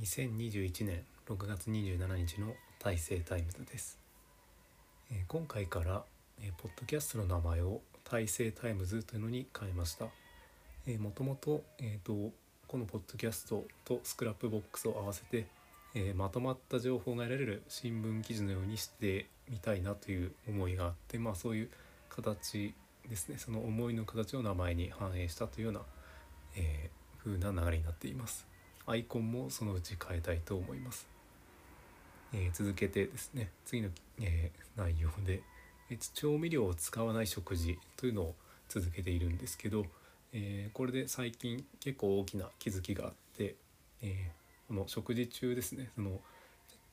2021年6月27日の大成タイムズです、今回から、ポッドキャストの名前を大成タイムズというのに変えました、もともと,、このポッドキャストとスクラップボックスを合わせて、まとまった情報が得られる新聞記事のようにしてみたいなという思いがあってまあそういう形ですね。その思いの形を名前に反映したというような、えー、風な流れになっています。アイコンもそのうち変えたいと思います、えー続けてですね次の、えー内容で、えー調味料を使わない食事というのを続けているんですけど、えこれで最近結構大きな気づきがあって、えこの食事中ですねその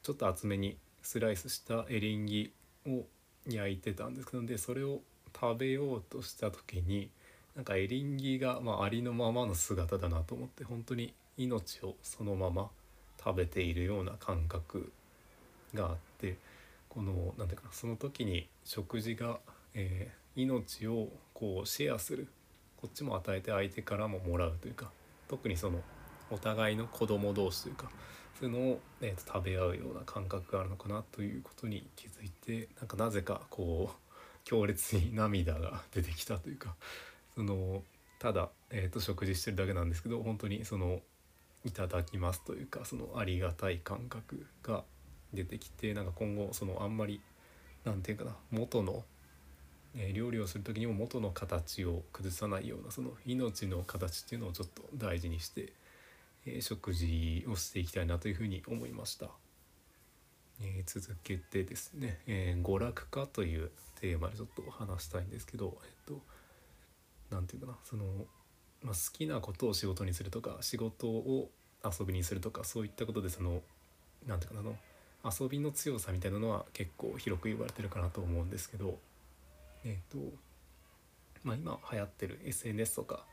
ちょっと厚めにスライスしたエリンギを焼いてたんですけどでそれを食べようとした時になんかエリンギが、まあ、ありのままの姿だなと思って本当に命をそのまま食べているような感覚があってこのなんていうかなその時に食事が、えー命をこうシェアするこっちも与えて相手からももらうというか特にそのお互いの子供同士というかそういうのを、えーと食べ合うような感覚があるのかなということに気づいてなんかなぜかこう強烈に涙が出てきたというかそのただ、えー、と食事してるだけなんですけど本当にそのいただきますというかそのありがたい感覚が出てきてなんか今後そのあんまりなんていうかな元の、え料理をする時にも元の形を崩さないようなその命の形っていうのをちょっと大事にして、え食事をしていきたいなというふうに思いました。え続けてですね、えー娯楽化というテーマでちょっと話したいんですけど、えっと、なんていうかなその、まあ、好きなことを仕事にするとか仕事を遊びにするとかそういったことでそのなんていうかなの遊びの強さみたいなのは結構広く言われてるかなと思うんですけどえっとまあ今流行ってる SNS とか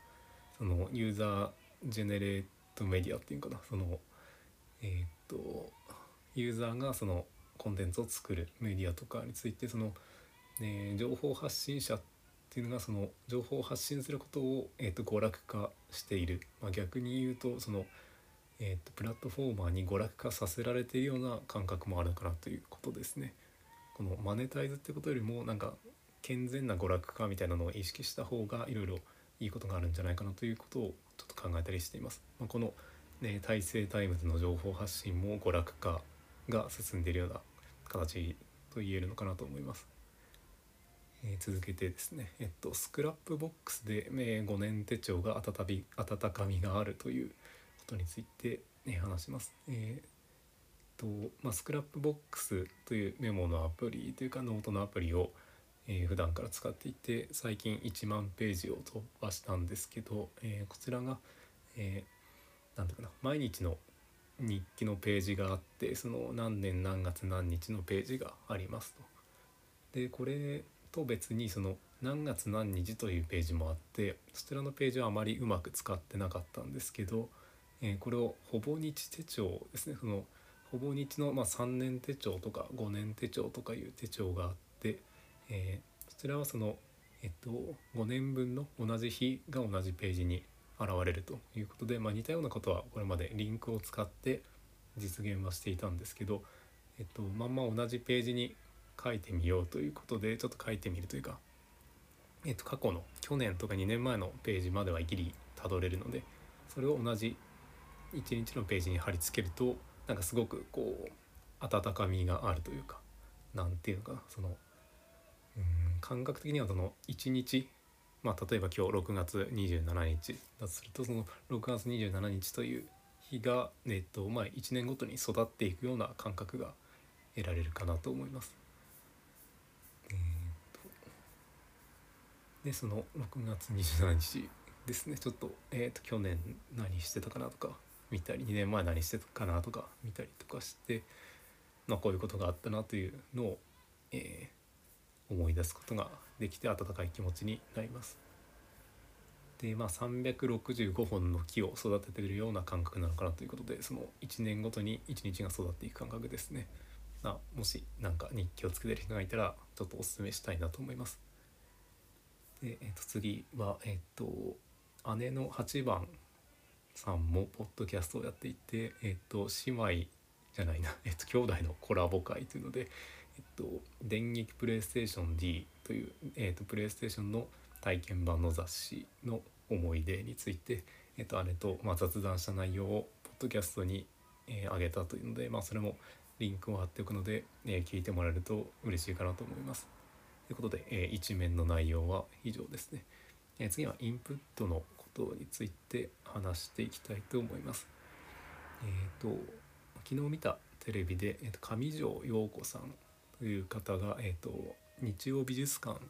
そのユーザージェネレートメディアっていうかなそのえっとユーザーがそのコンテンツを作るメディアとかについてその、ね、情報発信者っていうのがその情報を発信することを、えー、と娯楽化している、まあ、逆に言うとその、えー、とプラットフォーマーに娯楽化させられているような感覚もあるかなということですね。このマネタイズってことよりもなんか健全な娯楽化みたいなのを意識した方がいろいろいいことがあるんじゃないかなということをちょっと考えたりしています。まあ、この、ね、大成タイムズの情報発信も娯楽化が進んでいるような形と言えるのかなと思います。え続けてですね、えっと、スクラップボックスで、え5年手帳が温び温かみがあるということについて、ね、話します。えーとまあ、スクラップボックスというメモのアプリというかノートのアプリを、えー普段から使っていて最近1万ページを突破したんですけど、えーこちらが、えーていうかな毎日の日記のページがあってその何年何月何日のページがありますと。でこれと別にその何月何日というページもあってそちらのページはあまりうまく使ってなかったんですけど、えーこれをほぼ日手帳ですね。そのほぼ日の、まあ、3年手帳とか5年手帳とかいう手帳があって、えーそちらはその、えっと、5年分の同じ日が同じページに現れるということで、まあ、似たようなことはこれまでリンクを使って実現はしていたんですけど、えっと、まんま同じページに書いてみようということでちょっと書いてみるというか、えっと、過去の去年とか2年前のページまではギリたどれるのでそれを同じ1日のページに貼り付けるとなんかすごくこう温かみがあるというかなんていうのかなそのうん感覚的にはその1日まあ例えば今日6月27日だとするとその6月27日という日が、えっとまあ、1年ごとに育っていくような感覚が得られるかなと思います。えーとでその6月27日ですねちょっと,、えー、と去年何してたかなとか見たり2年前何してたかなとか見たりとかして、まあ、こういうことがあったなというのを、えー思い出すことができて温かい気持ちになります。でまあ365本の木を育ててるような感覚なのかなということでその1年ごとに1日が育っていく感覚ですね。まあ、もし何か日記をつけてる人がいたらちょっとおすすめしたいなと思います。で、えっと次は、えっと姉の8番さんもポッドキャストをやっていて、えっと、姉妹じゃないな、えっと、兄弟のコラボ会というので、えっと、電撃プレイステーション D という、えっと、プレイステーションの体験版の雑誌の思い出について、えっと、姉と、まあ、雑談した内容をポッドキャストに、えー、上げたというので、まあ、それもリンクを貼っておくので、えー、聞いてもらえると嬉しいかなと思います。ということで、えー、一面の内容は以上ですね。えー、次はインプットのことについて話していきたいと思います。えっ、ー、と昨日見たテレビで、えーと、上条陽子さんという方が、えーと、日曜美術館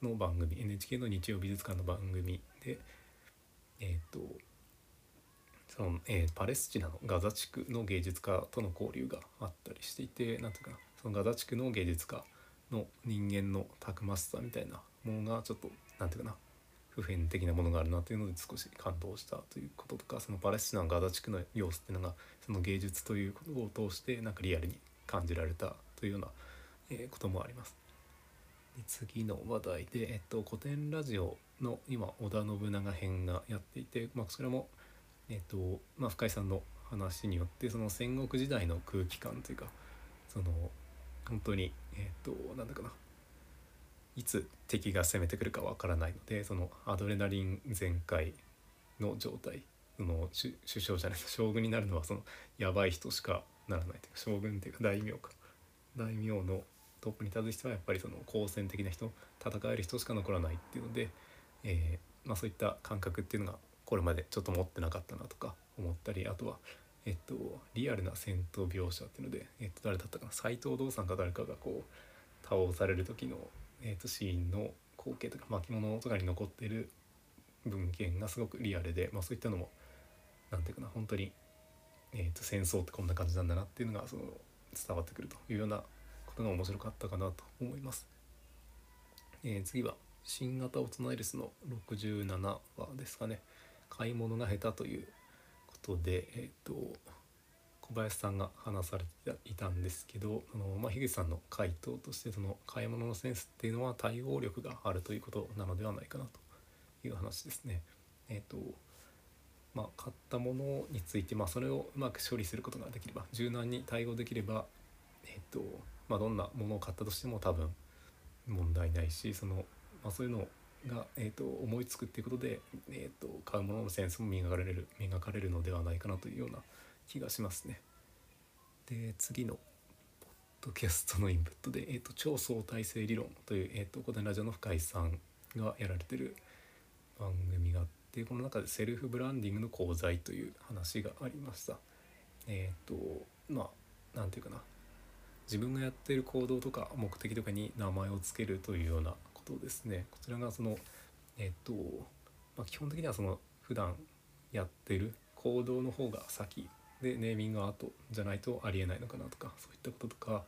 の番組 NHK の日曜美術館の番組でえっ、ー、とその、えー、パレスチナのガザ地区の芸術家との交流があったりしていて何ていうかなそのガザ地区の芸術家の人間のたくましさみたいなものがちょっと何ていうかな普遍的なものがあるなというので少し感動したということとかそのパレスチナのガザ地区の様子っていうのがその芸術ということを通してなんかリアルに感じられたというような、えこともあります。で次の話題で、えっと、古典ラジオの今織田信長編がやっていて、まあ、それも、えっとまあ、深井さんの話によってその戦国時代の空気感というかその本当にえっとなんだかな。いつ敵が攻めてくるかわからないのでそのアドレナリン全開の状態その首相じゃないと将軍になるのはそのやばい人しかならないというか将軍っていうか大名か。大名のトップに立つ人はやっぱりその好戦的な人戦える人しか残らないっていうので、えー、まあ、そういった感覚っていうのがこれまでちょっと持ってなかったなとか思ったりあとは、えっと、リアルな戦闘描写っていうので、えっと、誰だったかな？斎藤道さんか誰かがこう倒される時のえーと、シーンの光景とか巻物とかに残ってる文献がすごくリアルで、まあ、そういったのも何ていうかな本当に、えーと、戦争ってこんな感じなんだなっていうのがその伝わってくるというようなことが面白かったかなと思います。えー、次は新型オツナイルスの67話ですかね「買い物が下手」ということでえっ、ー、と小林さんが話されていたんですけどあの、まあ、樋口さんの回答としてその買い物のセンスっていうのは対応力があるということなのではないかなという話ですね。えーとまあ、買ったものについて、まあ、それをうまく処理することができれば柔軟に対応できれば、えーとまあ、どんなものを買ったとしても多分問題ないしその、まあ、そういうのが、えーと、思いつくっていうことで、えーと買うもののセンスも磨かれる磨かれるのではないかなというような気がしますね。で次のポッドキャストのインプットで、えーと、超相対性理論という、えーと、古典ラジオの深井さんがやられてる番組があってこの中でセルフブランディングの講座という話がありました。えっ、ー、とまあ何て言うかな自分がやっている行動とか目的とかに名前を付けるというようなとですね。こちらがそのえっ、と、まあ、基本的にはその普段やってる行動の方が先でネーミングアートじゃないとありえないのかなとかそういったこととか、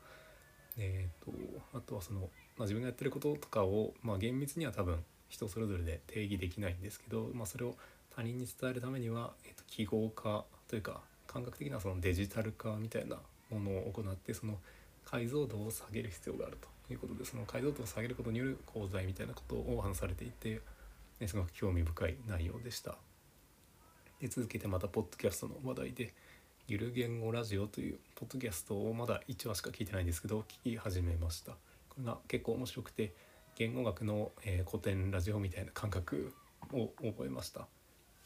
えーと、あとはその、まあ、自分がやってることとかを、まあ、厳密には多分人それぞれで定義できないんですけど、まあ、それを他人に伝えるためには、えーと、記号化というか感覚的なそのデジタル化みたいなものを行ってその解像度を下げる必要があるということでその解像度を下げることによる講座みたいなことを話されていて、ね、すごく興味深い内容でした。で続けてまたポッドキャストの話題でゆる言語ラジオというポッドキャストをまだ1話しか聞いてないんですけど聞き始めました。これが結構面白くて言語学の、え、古典ラジオみたいな感覚を覚えました。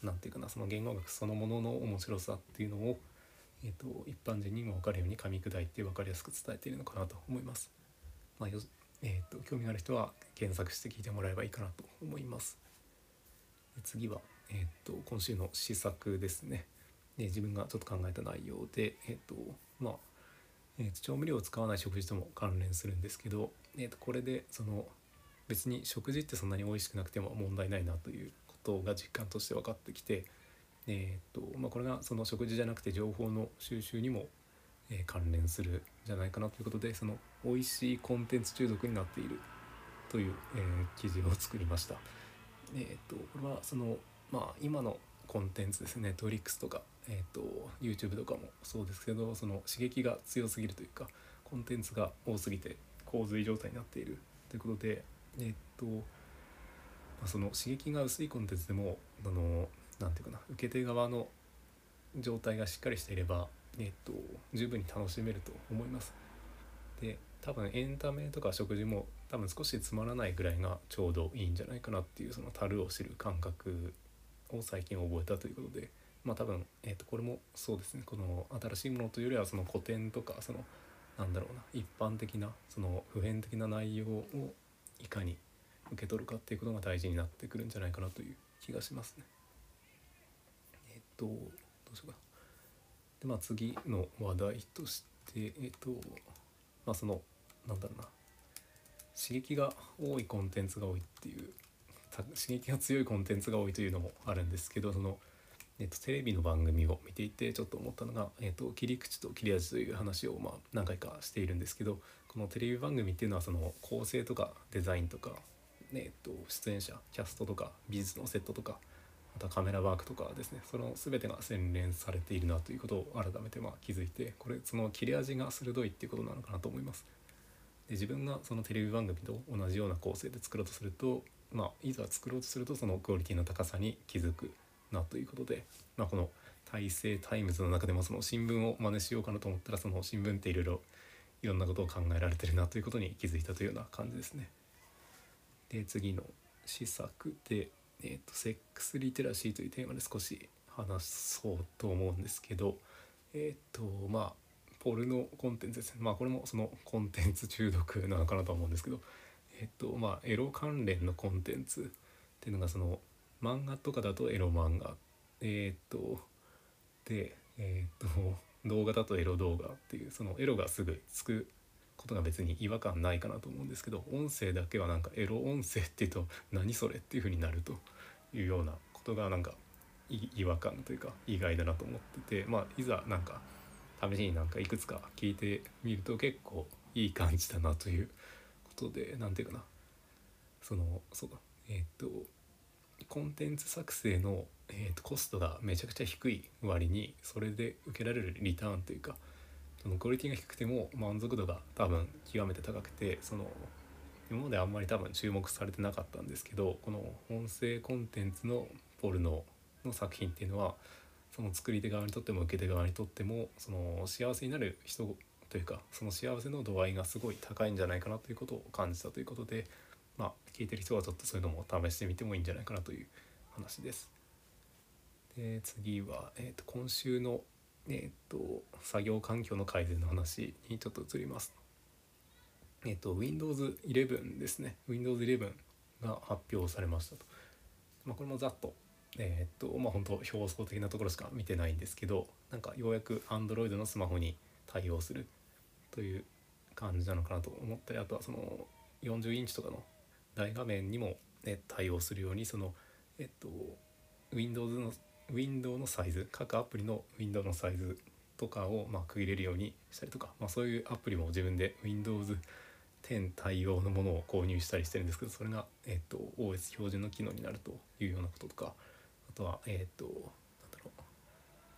何ていうかなその言語学そのものの面白さっていうのを、えーと、一般人にも分かるように噛み砕いて分かりやすく伝えているのかなと思います、まあ、よえーと、興味がある人は検索して聞いてもらえばいいかなと思います。次は、えーと今週の試作ですね。で自分がちょっと考えた内容で、えっとまあえー、と調味料を使わない食事とも関連するんですけど、えー、とこれでその別に食事ってそんなに美味しくなくても問題ないなということが実感として分かってきて、えーとまあ、これがその食事じゃなくて情報の収集にも、えー、関連するんじゃないかなということでその美味しいコンテンツ中毒になっているという、えー、記事を作りました。えーと、これはその、まあ、今のコンテンツですね Netflix とかえーと、YouTube とかもそうですけどその刺激が強すぎるというかコンテンツが多すぎて洪水状態になっているということでえ、ー、と、まあ、その刺激が薄いコンテンツでもあのなていうかな受け手側の状態がしっかりしていれば、えっと、十分に楽しめると思います。で多分エンタメとか食事も多分少しつまらないぐらいがちょうどいいんじゃないかなっていうその樽を知る感覚を最近覚えたということでまあ多分、えー、とこれもそうですねこの新しいものというよりはその古典とかそのなんだろうな一般的なその普遍的な内容をいかに受け取るかっていうことが大事になってくるんじゃないかなという気がしますね。えっ、とどうしようかでまあ次の話題としてえっ、とまあそのなんだろうな刺激が多いコンテンツが多いっていう刺激が強いコンテンツが多いというのもあるんですけどその、えっと、テレビの番組を見ていてちょっと思ったのが、えっと、切り口と切れ味という話をまあ何回かしているんですけどこのテレビ番組っていうのはその構成とかデザインとか、えっと、出演者キャストとか美術のセットとかまたカメラワークとかですねその全てが洗練されているなということを改めてまあ気づいてこれその切れ味が鋭いっていうことなのかなと思います。で自分がそのテレビ番組と同じような構成で作ろうとすると、まあ、いざ作ろうとするとそのクオリティの高さに気づくなということで、まあ、この「大成タイムズ」の中でもその新聞を真似しようかなと思ったらその新聞っていろいろいろんなことを考えられてるなということに気づいたというような感じですね。で次の施策で、えーと、セックスリテラシーというテーマで少し話そうと思うんですけどえっ、ー、とまあポルノコンテンツですね。まあこれもそのコンテンツ中毒なのかなと思うんですけど。えっとまあエロ関連のコンテンツっていうのがその漫画とかだとエロ漫画。えー、っとでえー、っと動画だとエロ動画っていうそのエロがすぐつくことが別に違和感ないかなと思うんですけど音声だけはなんかエロ音声っていうと何それっていう風になるというようなことがなんか違和感というか意外だなと思っててまあいざなんか試しになんかいくつか聞いてみると結構いい感じだなということで何て言うかな。そのそうだ。えっ、とコンテンツ作成の、えーと、コストがめちゃくちゃ低い割にそれで受けられるリターンというかそのクオリティが低くても満足度が多分極めて高くてその今まであんまり多分注目されてなかったんですけどこの音声コンテンツのポルノの作品っていうのはその作り手側にとっても受け手側にとってもその幸せになる人というかその幸せの度合いがすごい高いんじゃないかなということを感じたということでまあ聞いてる人はちょっとそういうのも試してみてもいいんじゃないかなという話です。で次は、えーと、今週の、えーと、作業環境の改善の話にちょっと移ります。えっ、ー、と Windows 11ですね Windows 11が発表されましたと。まあ、これもざっとえー、っとまあ本当表層的なところしか見てないんですけどなんかようやく Android のスマホに対応するという感じなのかなと思ったりあとはその40インチとかの大画面にも、ね、対応するようにそのえっと Windows の Windows のサイズ各アプリの Windows のサイズとかをま区切れるようにしたりとか、まあ、そういうアプリも自分で Windows 10対応のものを購入したりしてるんですけどそれが、えっと、OS 標準の機能になるというようなこととかとはえっ、ー、となんだろう。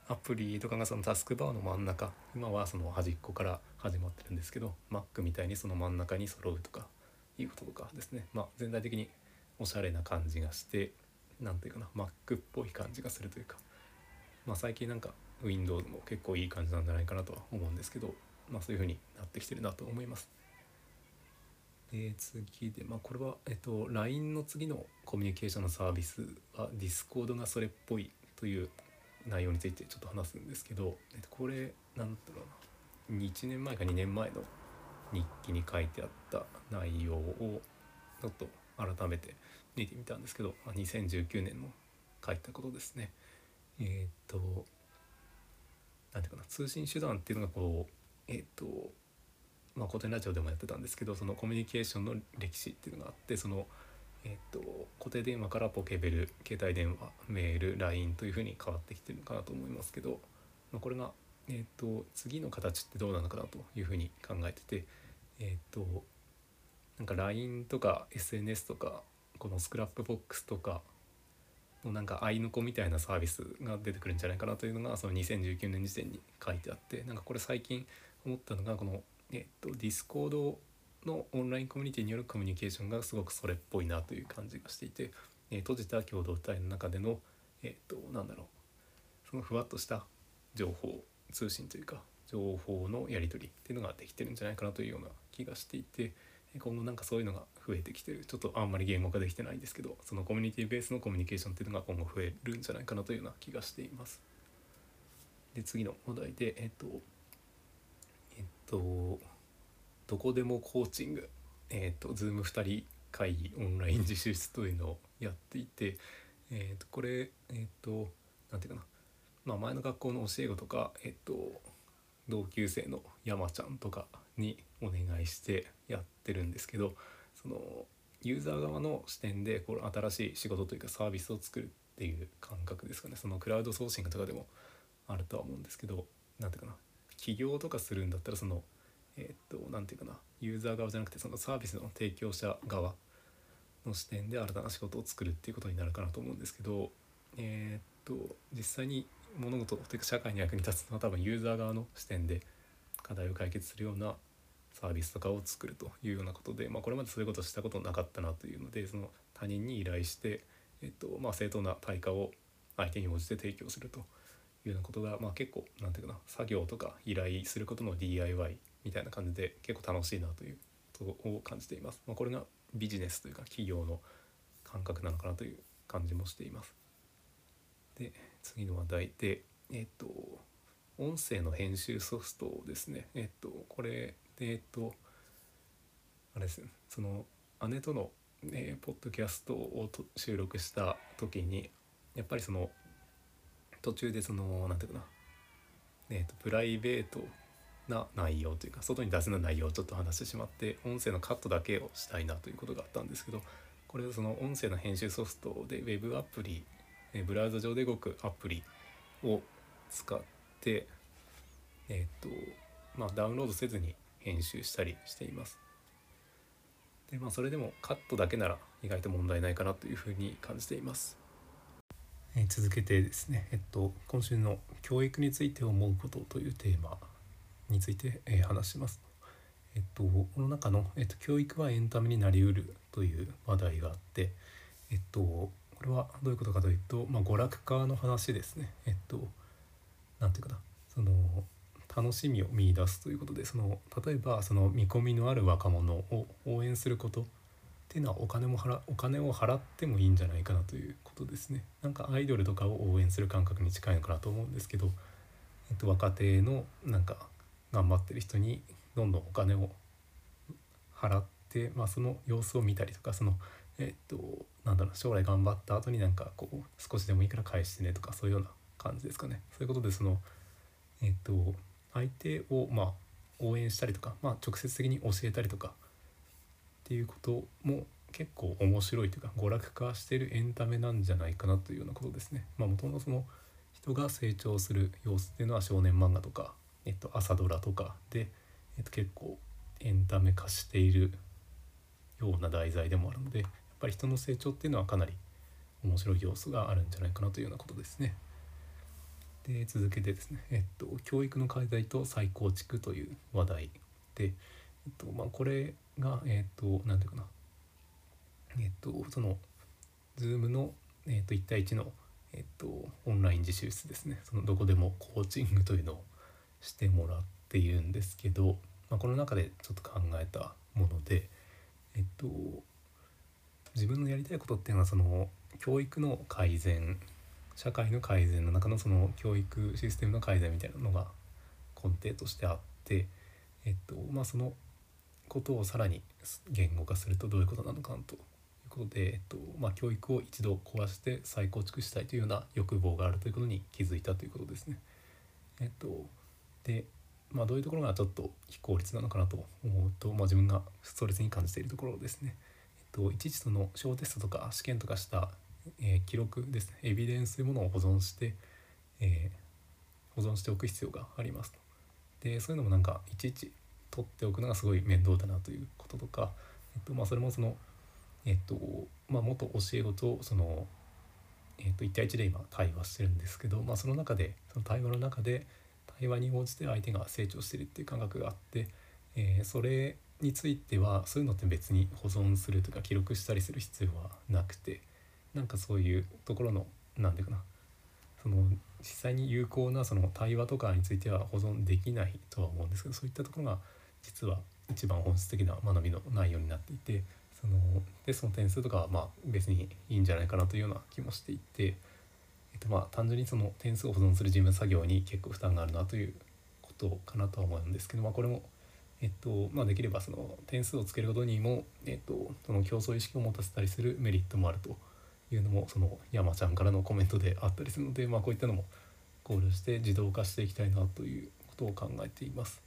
アプリとかがそのタスクバーの真ん中。今はその端っこから始まってるんですけど Mac みたいにその真ん中に揃うとかいうこととかですね。まあ全体的におしゃれな感じがして何ていうかな。Mac っぽい感じがするというか。まあ最近なんか Windows も結構いい感じなんじゃないかなとは思うんですけどまあそういう風になってきてるなと思います。で次でまあこれは、えっと、LINE の次のコミュニケーションのサービスは Discord がそれっぽいという内容についてちょっと話すんですけど、えっと、これなんだろうな1年前か2年前の日記に書いてあった内容をちょっと改めて見てみたんですけど2019年の書いたことですね。えっ、と何ていうかな通信手段っていうのがこうえっ、とまあ、古典ラジオでもやってたんですけどそのコミュニケーションの歴史っていうのがあってその、えーと、固定電話からポケベル携帯電話メール LINE というふうに変わってきてるのかなと思いますけど、まあ、これが、えーと、次の形ってどうなのかなというふうに考えててえっ、ー、となんか LINE とか SNS とかこのスクラップボックスとかのなんか愛の子みたいなサービスが出てくるんじゃないかなというのがその2019年時点に書いてあってなんかこれ最近思ったのがこのえっと、ディスコードのオンラインコミュニティによるコミュニケーションがすごくそれっぽいなという感じがしていて、えー、閉じた共同体の中での、えっと、なんだろうそのふわっとした情報通信というか情報のやり取りっていうのができてるんじゃないかなというような気がしていて今後なんかそういうのが増えてきてるちょっとあんまり言語化できてないんですけどそのコミュニティベースのコミュニケーションっていうのが今後増えるんじゃないかなというような気がしています。で次の話題でえっととどこでもコーチングえっと Zoom2 人会議オンライン自習室というのをやっていて、えっとこれえっと何て言うかな、まあ、前の学校の教え子とかえっと同級生の山ちゃんとかにお願いしてやってるんですけどそのユーザー側の視点でこの新しい仕事というかサービスを作るっていう感覚ですかね。そのクラウドソーシングとかでもあるとは思うんですけど何ていうかな。起業とかするんだったらそのえっと何て言うかなユーザー側じゃなくてそのサービスの提供者側の視点で新たな仕事を作るっていうことになるかなと思うんですけどえ、っと実際に物事というか社会に役に立つのは多分ユーザー側の視点で課題を解決するようなサービスとかを作るというようなことで、まあ、これまでそういうことをしたことなかったなというのでその他人に依頼して、えっとまあ、正当な対価を相手に応じて提供すると。いうようなことが、まあ、結構何て言うかな作業とか依頼することの DIY みたいな感じで結構楽しいなということを感じています。まあ、これがビジネスというか企業の感覚なのかなという感じもしています。で次の話題でえっと音声の編集ソフトですねえっとこれでえっとあれですねその姉との、えー、ポッドキャストを収録した時にやっぱりその途中でその何て言うかな、えーと、プライベートな内容というか外に出せない内容をちょっと話してしまって音声のカットだけをしたいなということがあったんですけどこれはその音声の編集ソフトで Web アプリブラウザ上で動くアプリを使ってえっ、とまあダウンロードせずに編集したりしています。でまあそれでもカットだけなら意外と問題ないかなというふうに感じています。え続けてですね、えっと、今週の教育について思うことというテーマについて、え話します。えっと、この中の、えっと、教育はエンタメになりうるという話題があって、えっと、これはどういうことかというと、まあ、娯楽化の話ですね。えっと、なていうかな、その、楽しみを見いだすということで、その、例えば、その見込みのある若者を応援することっていうのはお金も払お金を払ってもいいんじゃないかなということですね。なんかアイドルとかを応援する感覚に近いのかなと思うんですけど、えっと、若手のなんか頑張ってる人にどんどんお金を払って、まあ、その様子を見たりとかそのえっとなんだろう将来頑張った後になんかこう少しでもいいから返してねとかそういうような感じですかね。そういうことでそのえっと相手をまあ応援したりとか、まあ、直接的に教えたりとかっていうことも結構面白いというか娯楽化してるエンタメなんじゃないかなというようなことですね。まあ、もともとその人が成長する様子っていうのは少年漫画とか、えっと、朝ドラとかで、えっと、結構エンタメ化しているような題材でもあるのでやっぱり人の成長っていうのはかなり面白い要素があるんじゃないかなというようなことですね。で続けてですね、えっと、教育の改善と再構築という話題で、えっとまあ、これがえっ、ー、と何ていうかな。えっ、ー、とその Zoom の、えーと、1対1の、えっ、ー、とオンライン自習室ですね。そのどこでもコーチングというのをしてもらっているんですけど、まあ、この中でちょっと考えたものでえっと自分のやりたいことっていうのはその教育の改善社会の改善の中のその教育システムの改善みたいなのが根底としてあってえっとまあそのことをさらに言語化するとどういうことなのかということで、えっとまあ、教育を一度壊して再構築したいというような欲望があるということに気づいたということですね。えっと、で、まあ、どういうところがちょっと非効率なのかなと思うと、まあ、自分がストレスに感じているところですね。えっと、いちいちその小テストとか試験とかした、えー、記録ですねエビデンスというものを保存して、えー、保存しておく必要がありますと。でそういうのもなんかいちいち取っておくのがすごい面倒だなということとか、えっとまあ、それもその、えっとまあ、元教え子とその、えっと、1対1で今対話してるんですけど、まあ、その中でその対話の中で対話に応じて相手が成長してるっていう感覚があって、えー、それについてはそういうのって別に保存するとか記録したりする必要はなくてなんかそういうところの何て言うかなその実際に有効なその対話とかについては保存できないとは思うんですけどそういったところが実は一番本質的な学びの内容になっていてそのテストの点数とかはまあ別にいいんじゃないかなというような気もしていて、えっと、まあ単純にその点数を保存する事務作業に結構負担があるなということかなとは思うんですけど、まあ、これも、えっとまあ、できればその点数をつけることにも、えっと、その競争意識を持たせたりするメリットもあるというのもその山ちゃんからのコメントであったりするので、まあ、こういったのも考慮して自動化していきたいなということを考えています。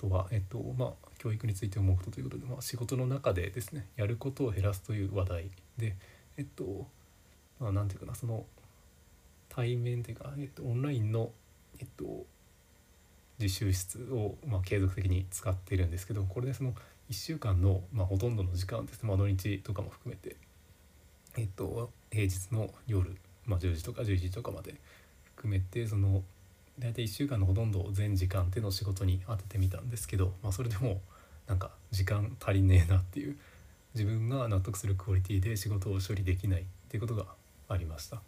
とは、えっとまあ、教育について思うことということで、まあ、仕事の中でですねやることを減らすという話題で、えっとまあ、なんていうかなその対面というか、えっと、オンラインの、えっと、自習室を、まあ、継続的に使っているんですけどこれでその1週間の、まあ、ほとんどの時間ですね、まあ、土日とかも含めてえっと、平日の夜、まあ、10時とか11時とかまで含めてその大体1週間のほとんど全時間っていうの仕事に当ててみたんですけど、まあ、それでもなんか時間足りねえなっていう自分が納得するクオリティで仕事を処理できないっていうことがありました。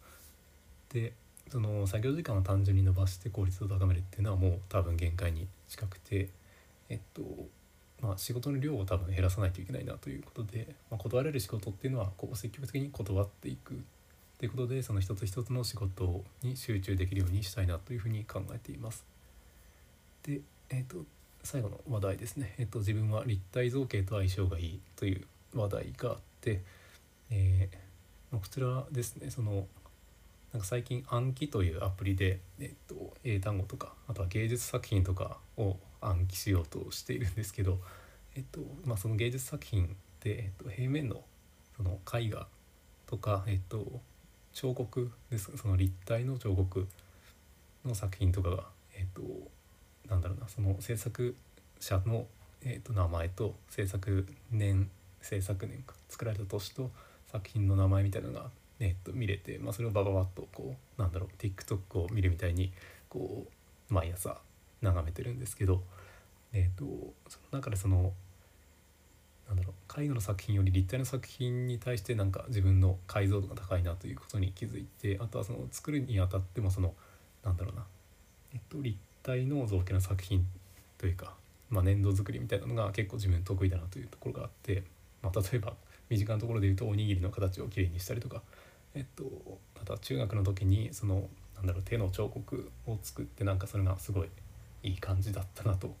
でその作業時間を単純に伸ばして効率を高めるっていうのはもう多分限界に近くてえっとまあ、仕事の量を多分減らさないといけないなということで、まあ、断れる仕事っていうのはこう積極的に断っていくということでその一つ一つの仕事に集中できるようにしたいなというふうに考えています。で、えーと、最後の話題ですね、えーと、自分は立体造形と相性がいいという話題があって、えー、こちらですねそのなんか最近暗記というアプリで、えっと、英単語とかあとは芸術作品とかを暗記しようとしているんですけど、えっとまあ、その芸術作品で、えっと、平面のその絵画とか、えっと、彫刻ですその立体の彫刻の作品とかが、えっと、なんだろうなその制作者の、えっと、名前と制作年制作年か作られた年と作品の名前みたいなのがえっと見れて、まあ、それをバババッとこうなんだろう TikTok を見るみたいにこう毎朝眺めてるんですけど、えっとその中でそのなんだろう絵画の作品より立体の作品に対してなんか自分の解像度が高いなということに気づいてあとはその作るにあたってもそのなんだろうな、えっと、立体の造形の作品というか、まあ、粘土作りみたいなのが結構自分得意だなというところがあって、まあ、例えば身近なところで言うとおにぎりの形をきれいにしたりとかえっとまた中学の時にそのなんだろう手の彫刻を作ってなんかそれがすごいいい感じだったなと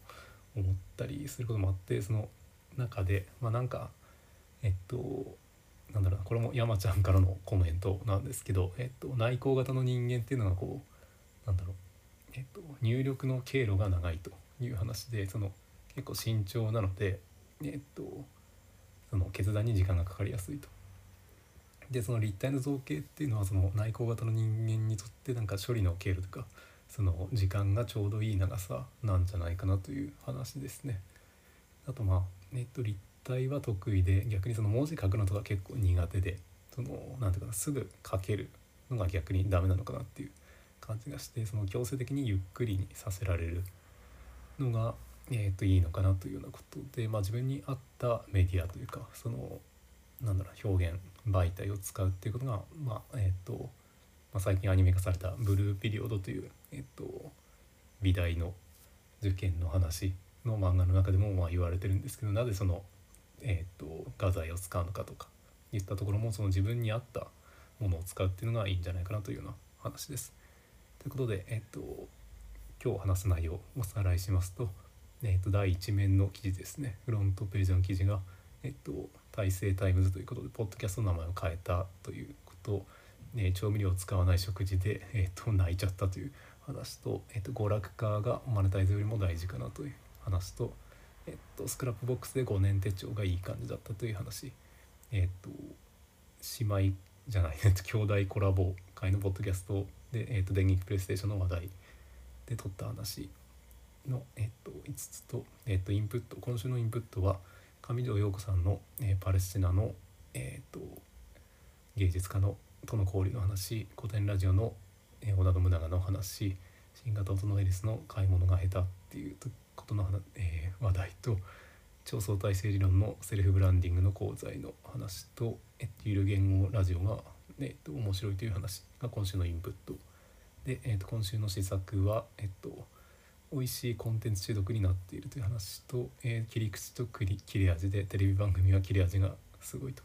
思ったりすることもあってその中でまあなんかえっとなんだろうなこれも山ちゃんからのコメントなんですけど、えっと、内向型の人間っていうのがこうなんだろう、えっと、入力の経路が長いという話でその結構慎重なので、えっと、その決断に時間がかかりやすいとでその立体の造形っていうのはその内向型の人間にとってなんか処理の経路とかその時間がちょうどいい長さなんじゃないかなという話ですね。あとまあネット立体は得意で逆にその文字書くのとか結構苦手でその何ていうかなすぐ書けるのが逆にダメなのかなっていう感じがしてその強制的にゆっくりにさせられるのが、えー、といいのかなというようなことで、まあ、自分に合ったメディアというかそのなんだろう表現媒体を使うっていうことが、まあえーとまあ、最近アニメ化された「ブルーピリオド」という、えーと、美大の受験の話の漫画の中でもまあ言われてるんですけどなぜその、えーと、画材を使うのかとか言ったところもその自分に合ったものを使うっていうのがいいんじゃないかなというような話です。ということで、えーと、今日話す内容をおさらいしますと,、えー、と第1面の記事ですねフロントページの記事が「えっと、大成タイムズということでポッドキャストの名前を変えたということえ調味料を使わない食事で、えっと、泣いちゃったという話と、えっと、娯楽化がマネタイズよりも大事かなという話と、えっと、 Scrapbox で5年手帳がいい感じだったという話、えっと、姉妹じゃない、兄弟コラボ会のポッドキャストで、えっと、電撃プレイステーションの話題で撮った話の、えっと、5つと、えっと、インプット今週のインプットは「上条陽子さんの、えー、パレスチナの、えーと、芸術家のとの交流の話古典ラジオの、えー、織田信長の話新型オトノエリスの買い物が下手っていうことの、えー、話題と超相対性理論のセルフブランディングの講座の話と、えー、ゆる言語ラジオが、えーと面白いという話が今週のインプット。で、えー、と今週の施策は、えっと、美味しいコンテンツ中毒になっているという話と、えー、切り口と切れ味でテレビ番組は切れ味がすごいと、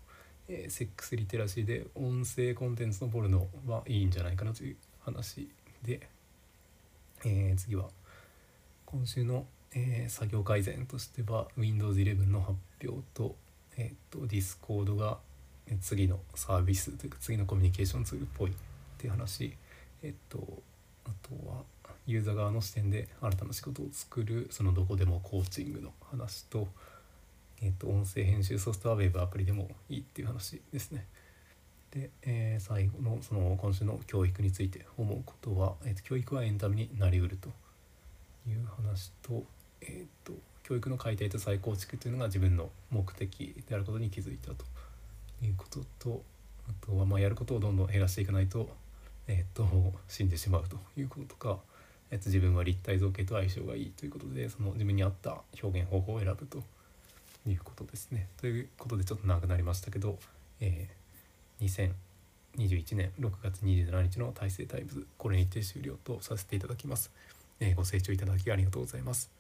えー、セックスリテラシーで音声コンテンツのポルノはいいんじゃないかなという話で、えー、次は今週の、えー、作業改善としては Windows 11の発表と,、えーと、Discord が次のサービスというか次のコミュニケーションツールっぽいっていう話えっ、とあとはユーザー側の視点で新たな仕事を作るそのどこでもコーチングの話と,、えー、と音声編集ソフトウェブアプリでもいいっていう話ですね。で、えー、最後のその今週の教育について思うことは、えー、と教育はエンタメになりうるという話と,、えー、と教育の解体と再構築というのが自分の目的であることに気づいたということとあとはまあやることをどんどん減らしていかないと,、えー、と死んでしまうということとかえっと、自分は立体造形と相性がいいということでその自分に合った表現方法を選ぶということですね。ということでちょっと長くなりましたけど、えー、2021年6月27日の「大成タイムズ」これにて終了とさせていただきます。え、ご清聴いただきありがとうございます。